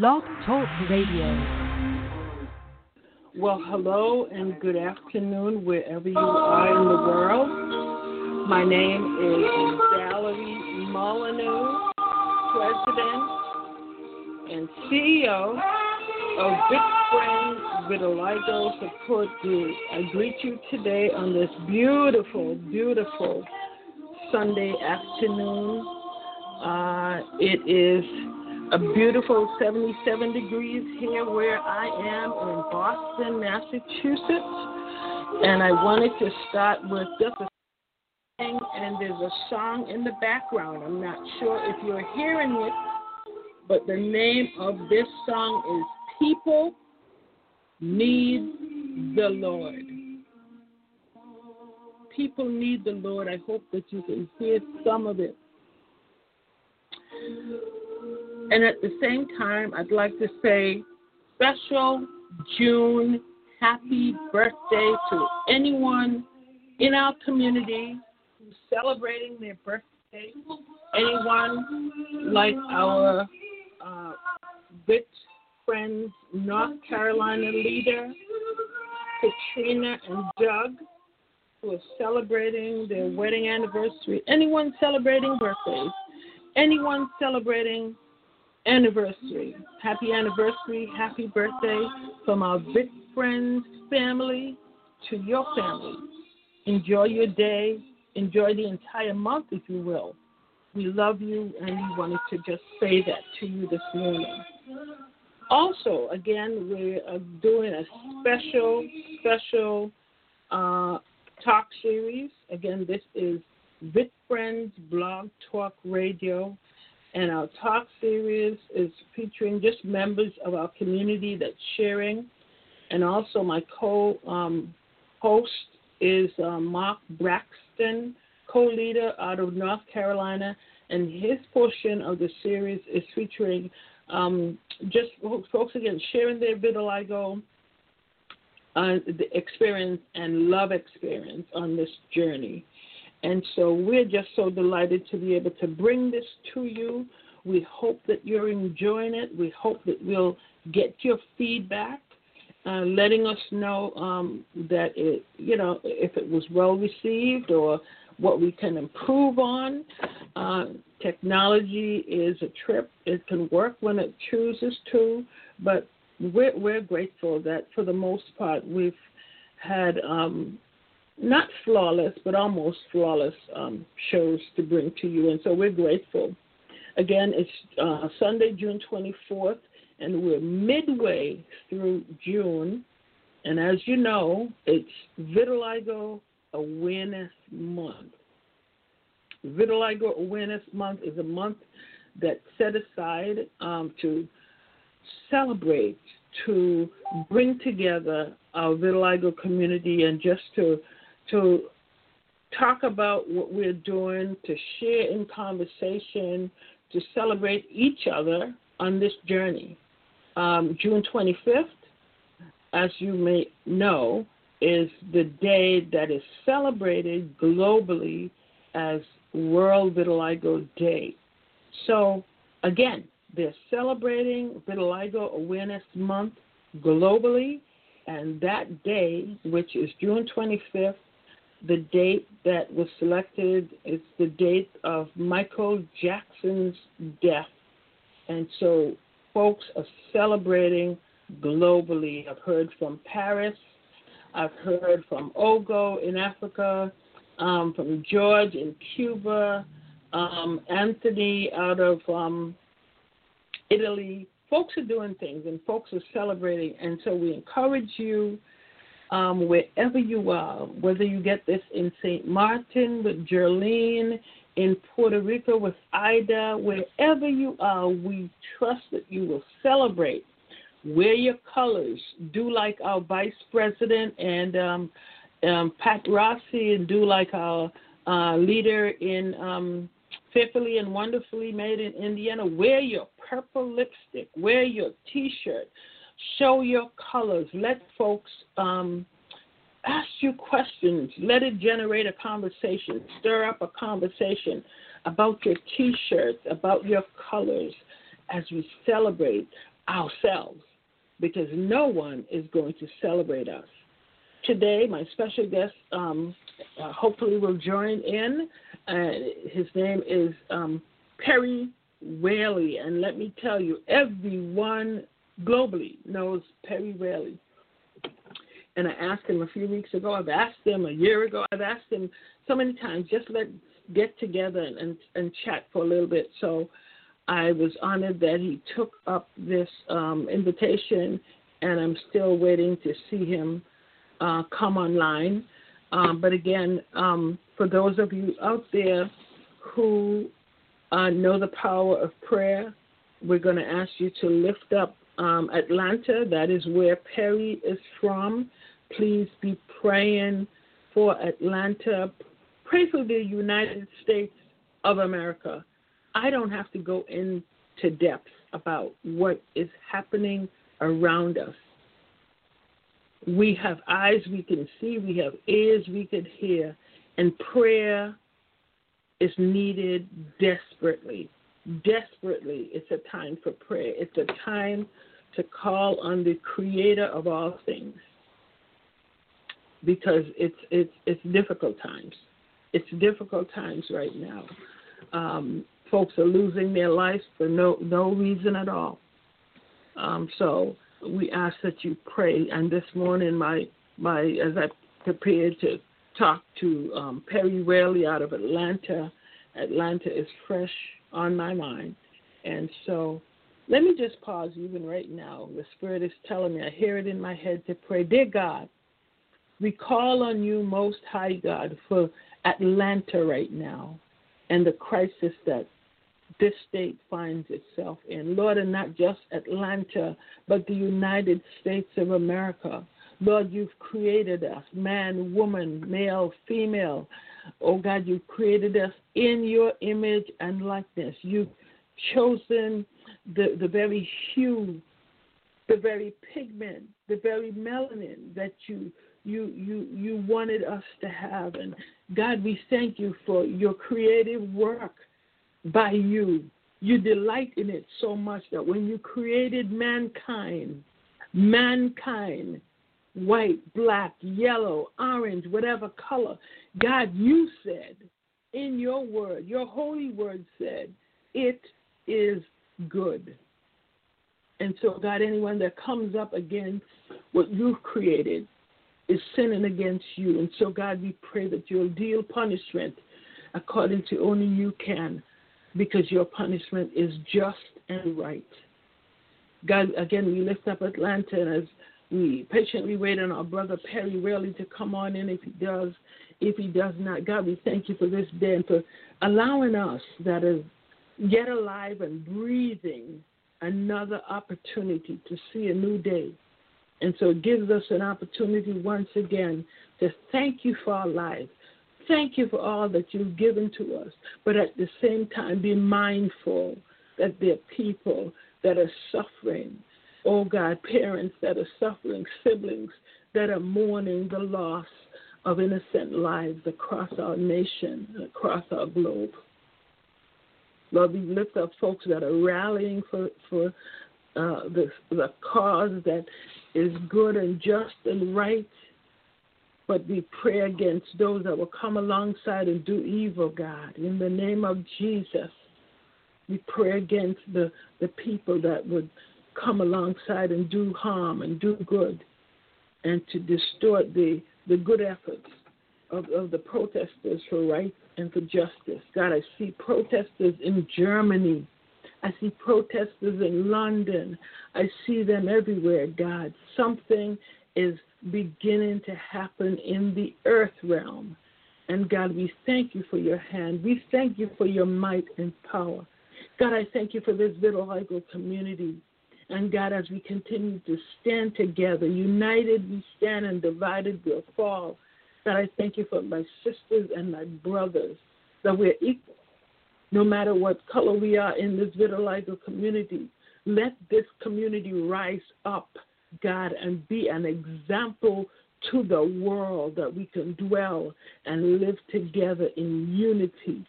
Blog Talk Radio. Well, hello and good afternoon, wherever you are in the world. My name is Valerie Molyneux, President and CEO of Big Friends Vitiligo Support Group. I greet you today on this beautiful, beautiful Sunday afternoon. Uh, it is a beautiful 77 degrees here where I am in Boston, Massachusetts. And I wanted to start with just a thing, and there's a song in the background. I'm not sure if you're hearing it, but the name of this song is People Need the Lord. People need the Lord. I hope that you can hear some of it. And at the same time, I'd like to say special June happy birthday to anyone in our community who's celebrating their birthday. Anyone like our uh, good friends, North Carolina leader, Katrina and Doug, who are celebrating their wedding anniversary. Anyone celebrating birthdays, anyone celebrating anniversary. Happy anniversary, happy birthday from our big friends family to your family. Enjoy your day. Enjoy the entire month, if you will. We love you, and we wanted to just say that to you this morning. Also, again, we are doing a special, special uh, talk series. Again, this is Bit Friends Blog Talk Radio. And our talk series is featuring just members of our community that's sharing. And also, my co um, host is uh, Mark Braxton, co leader out of North Carolina. And his portion of the series is featuring um, just folks, again, sharing their vitiligo uh, the experience and love experience on this journey. And so we're just so delighted to be able to bring this to you. We hope that you're enjoying it. We hope that we'll get your feedback, uh, letting us know um, that it, you know, if it was well received or what we can improve on. Uh, technology is a trip. It can work when it chooses to, but we're, we're grateful that for the most part we've had um, not flawless, but almost flawless um, shows to bring to you. And so we're grateful. Again, it's uh, Sunday, June 24th, and we're midway through June. And as you know, it's Vitiligo Awareness Month. Vitiligo Awareness Month is a month that's set aside um, to celebrate, to bring together our vitiligo community, and just to to talk about what we're doing, to share in conversation, to celebrate each other on this journey. Um, June 25th, as you may know, is the day that is celebrated globally as World Vitiligo Day. So, again, they're celebrating Vitiligo Awareness Month globally, and that day, which is June 25th, the date that was selected is the date of Michael Jackson's death. And so folks are celebrating globally. I've heard from Paris, I've heard from Ogo in Africa, um, from George in Cuba, um, Anthony out of um, Italy. Folks are doing things and folks are celebrating. And so we encourage you um, wherever you are, whether you get this in St. Martin with Jerlene, in Puerto Rico with Ida, wherever you are, we trust that you will celebrate. Wear your colors. Do like our Vice President and um, um, Pat Rossi, and do like our uh, leader in um, Fearfully and Wonderfully Made in Indiana. Wear your purple lipstick. Wear your T-shirt. Show your colors. Let folks um, ask you questions. Let it generate a conversation. Stir up a conversation about your T-shirts, about your colors as we celebrate. ourselves because no one is going to celebrate us. Today, my special guest um, uh, hopefully will join in. Uh, his name is um, Perry Whaley, and let me tell you, everyone globally knows Perry Whaley. And I asked him a few weeks ago. I've asked him a year ago. I've asked him so many times. Just let get together and, and, and chat for a little bit. So I was honored that he took up this um, invitation, and I'm still waiting to see him uh, come online. Um, but again, um, for those of you out there who uh, know the power of prayer, we're going to ask you to lift up um, Atlanta. That is where Perry is from. Please be praying for Atlanta. Pray for the United States of America. I don't have to go into depth about what is happening around us. We have eyes we can see, we have ears we can hear, and prayer is needed desperately. Desperately, it's a time for prayer. It's a time to call on the creator of all things because it's it's it's difficult times. It's difficult times right now. Um, folks are losing their lives for no no reason at all. Um, so we ask that you pray. And this morning, my my as I prepared to talk to um, Perry Whaley out of Atlanta, Atlanta is fresh on my mind, and so let me just pause even right now. The Spirit is telling me, I hear it in my head to pray. Dear God, we call on you, Most High God, for Atlanta right now and the crisis that this state finds itself in. Lord, and not just Atlanta, but the United States of America. Lord, you've created us man, woman, male, female. Oh God, you created us in your image and likeness. You've chosen the, the very hue, the very pigment, the very melanin that you you you you wanted us to have. And God, we thank you for your creative work by you. You delight in it so much that when you created mankind, mankind, white, black, yellow, orange, whatever color, God, you said in your word, your holy word said, it is good. And so, God, anyone that comes up against what you've created is sinning against you. And so, God, we pray that you'll deal punishment according to only you can, because your punishment is just and right. God, again, we lift up Atlanta, as we patiently wait on our brother Perry Whaley to come on in if he does. If he does not, God, we thank you for this day and for allowing us that is yet alive and breathing another opportunity to see a new day. And so it gives us an opportunity once again to thank you for our life. Thank you for all that you've given to us, but at the same time, be mindful that there are people that are suffering. Oh God, parents that are suffering, siblings that are mourning the loss of innocent lives across our nation, across our globe. Lord, we lift up folks that are rallying for for uh, the the cause that is good and just and right. But we pray against those that will come alongside and do evil, God. In the name of Jesus, we pray against the, the people that would come alongside and do harm and do good and to distort the, the good efforts of, of the protesters for rights and for justice. God, I see protesters in Germany. I see protesters in London. I see them everywhere, God. Something is beginning to happen in the earth realm. And God, we thank you for your hand. We thank you for your might and power. God, I thank you for this little vitiligo community. And God, as we continue to stand together, united we stand and divided we'll fall. God, I thank you for my sisters and my brothers, that we're equal, no matter what color we are in this vitiligo community. Let this community rise up, God, and be an example to the world that we can dwell and live together in unity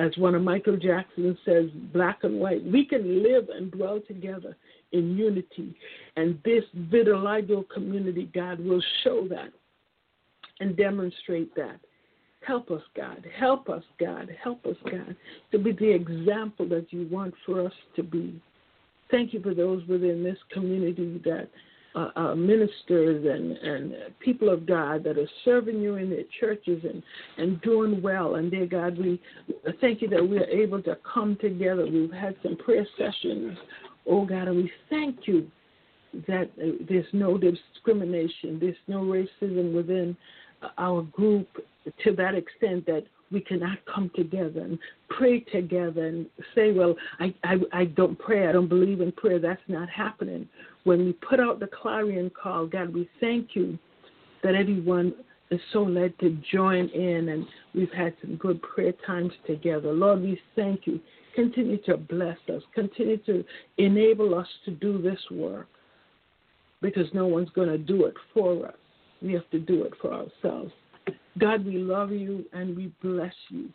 as one of Michael Jackson says, black and white, we can live and dwell together in unity. And this vitiligo community, God, will show that and demonstrate that. Help us, God. Help us, God. Help us, God, to be the example that you want for us to be. Thank you for those within this community that uh, uh, ministers and, and people of God that are serving you in their churches and, and doing well. And dear God, we thank you that we are able to come together. We've had some prayer sessions, oh God, and we thank you that uh, there's no discrimination, there's no racism within our group to that extent that we cannot come together and pray together and say, well, I, I, I don't pray, I don't believe in prayer. That's not happening. When we put out the clarion call, God, we thank you that everyone is so led to join in and we've had some good prayer times together. Lord, we thank you. Continue to bless us. Continue to enable us to do this work because no one's going to do it for us. We have to do it for ourselves. God, we love you and we bless you.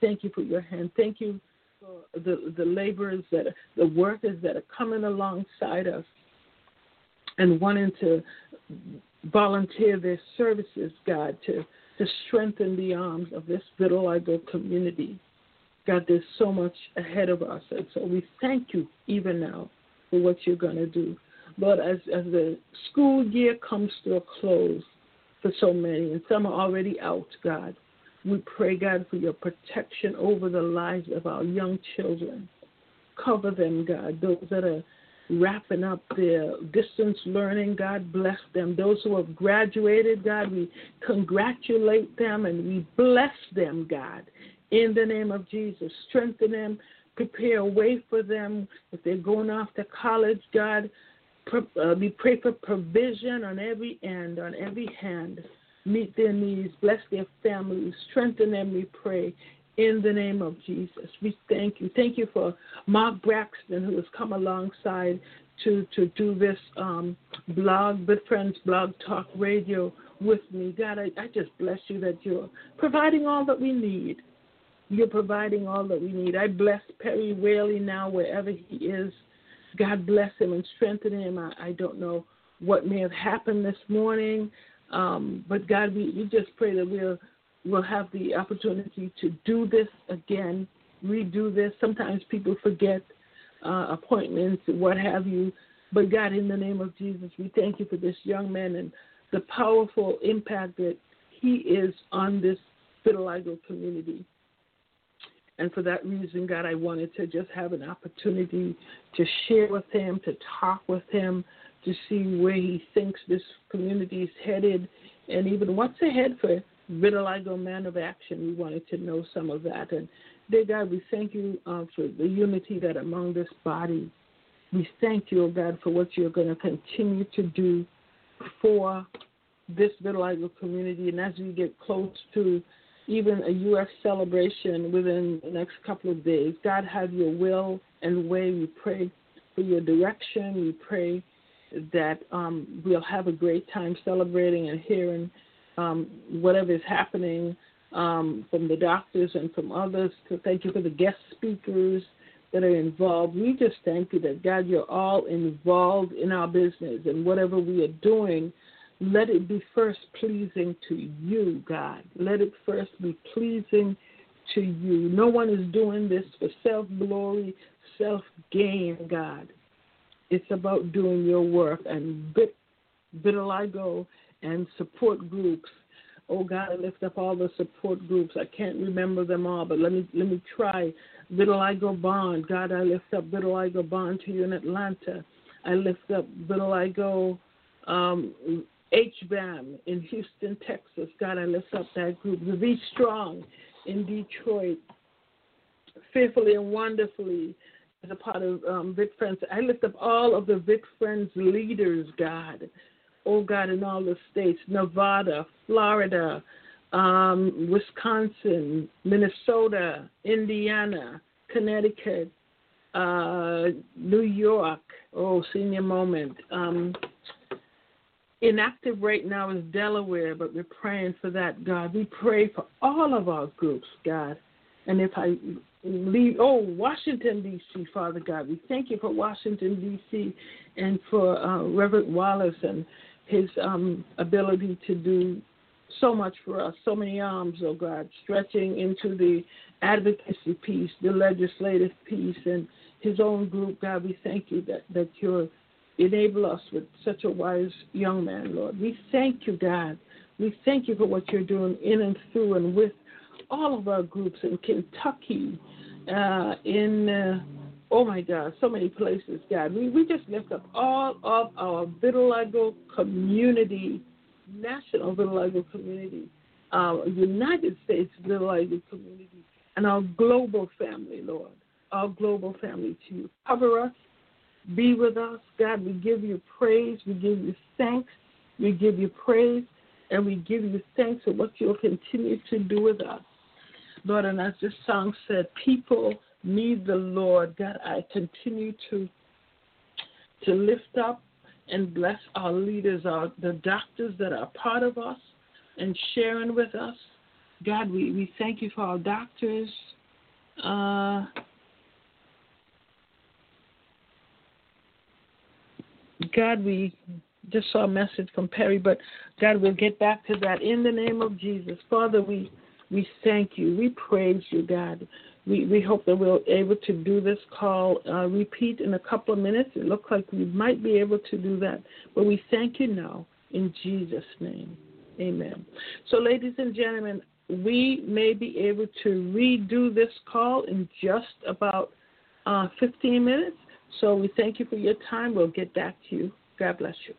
Thank you for your hand. Thank you for the, the laborers that the workers that are coming alongside us and wanting to volunteer their services, God, to, to strengthen the arms of this vitiligo community. God, there's so much ahead of us. And so we thank you even now for what you're going to do. Lord, as, as the school year comes to a close for so many, and some are already out, God, we pray, God, for your protection over the lives of our young children. Cover them, God, those that are wrapping up their distance learning. God bless them. Those who have graduated, God, we congratulate them and we bless them, God, in the name of Jesus. Strengthen them, prepare a way for them if they're going off to college, God. Uh, we pray for provision on every end, on every hand. Meet their needs, bless their families, strengthen them, we pray, in the name of Jesus. We thank you. Thank you for Mark Braxton, who has come alongside to, to do this um, blog, Good Friends Blog Talk Radio with me. God, I, I just bless you that you're providing all that we need. You're providing all that we need. I bless Perry Whaley now, wherever he is. God bless him and strengthen him. I, I don't know what may have happened this morning, um, but God, we, we just pray that we'll we'll have the opportunity to do this again, redo this. Sometimes people forget uh, appointments, what have you. But God, in the name of Jesus, we thank you for this young man and the powerful impact that he is on this vitiligo community. And for that reason, God, I wanted to just have an opportunity to share with him, to talk with him, to see where he thinks this community is headed, and even what's ahead for Vitiligo Man of Action. We wanted to know some of that. And dear God, we thank you uh, for the unity that among this body. We thank you, oh God, for what you're going to continue to do for this vitiligo community. And as we get close to even a U.S. celebration within the next couple of days. God, have your will and way. We pray for your direction. We pray that um, we'll have a great time celebrating and hearing um, whatever is happening um, from the doctors and from others. So thank you for the guest speakers that are involved. We just thank you that, God, you're all involved in our business and whatever we are doing – let it be first pleasing to you, God. Let it first be pleasing to you. No one is doing this for self glory, self gain, God. It's about doing your work and bit vitiligo and support groups. Oh God, I lift up all the support groups. I can't remember them all, but let me let me try. Vitiligo Bond. God, I lift up Vitiligo Bond to you in Atlanta. I lift up Vitiligo um, HBAM in Houston, Texas. God, I lift up that group. The Be Strong in Detroit. Fearfully and wonderfully as a part of um, VITFriends. I lift up all of the Vic Friends leaders, God. Oh, God, in all the states Nevada, Florida, um, Wisconsin, Minnesota, Indiana, Connecticut, uh, New York. Oh, senior moment. Um, inactive right now is Delaware, but we're praying for that, God. We pray for all of our groups, God. And if I leave, oh, Washington, D.C., Father God, we thank you for Washington, D.C., and for uh, Reverend Wallace and his um, ability to do so much for us, so many arms, oh God, stretching into the advocacy piece, the legislative piece, and his own group. God, we thank you that, that you're enable us with such a wise young man, Lord. We thank you, God. We thank you for what you're doing in and through and with all of our groups in Kentucky, uh, in uh, oh my God, so many places, God. We we just lift up all of our vitiligo community, national vitiligo community, our United States vitiligo community, and our global family, Lord. Our global family to you. Cover us, be with us, God. We give you praise, we give you thanks, we give you praise, and we give you thanks for what you'll continue to do with us. Lord, and as this song said, people need the Lord. God, I continue to to lift up and bless our leaders, our the doctors that are part of us and sharing with us. God, we, we thank you for our doctors. Uh, God, we just saw a message from Perry, but God, we'll get back to that in the name of Jesus. Father, we we thank you. We praise you, God. We, we hope that we're able to do this call uh, repeat in a couple of minutes. It looks like we might be able to do that, but we thank you now in Jesus' name. Amen. So, ladies and gentlemen, we may be able to redo this call in just about uh, 15 minutes. So, we thank you for your time. We'll get back to you. God bless you.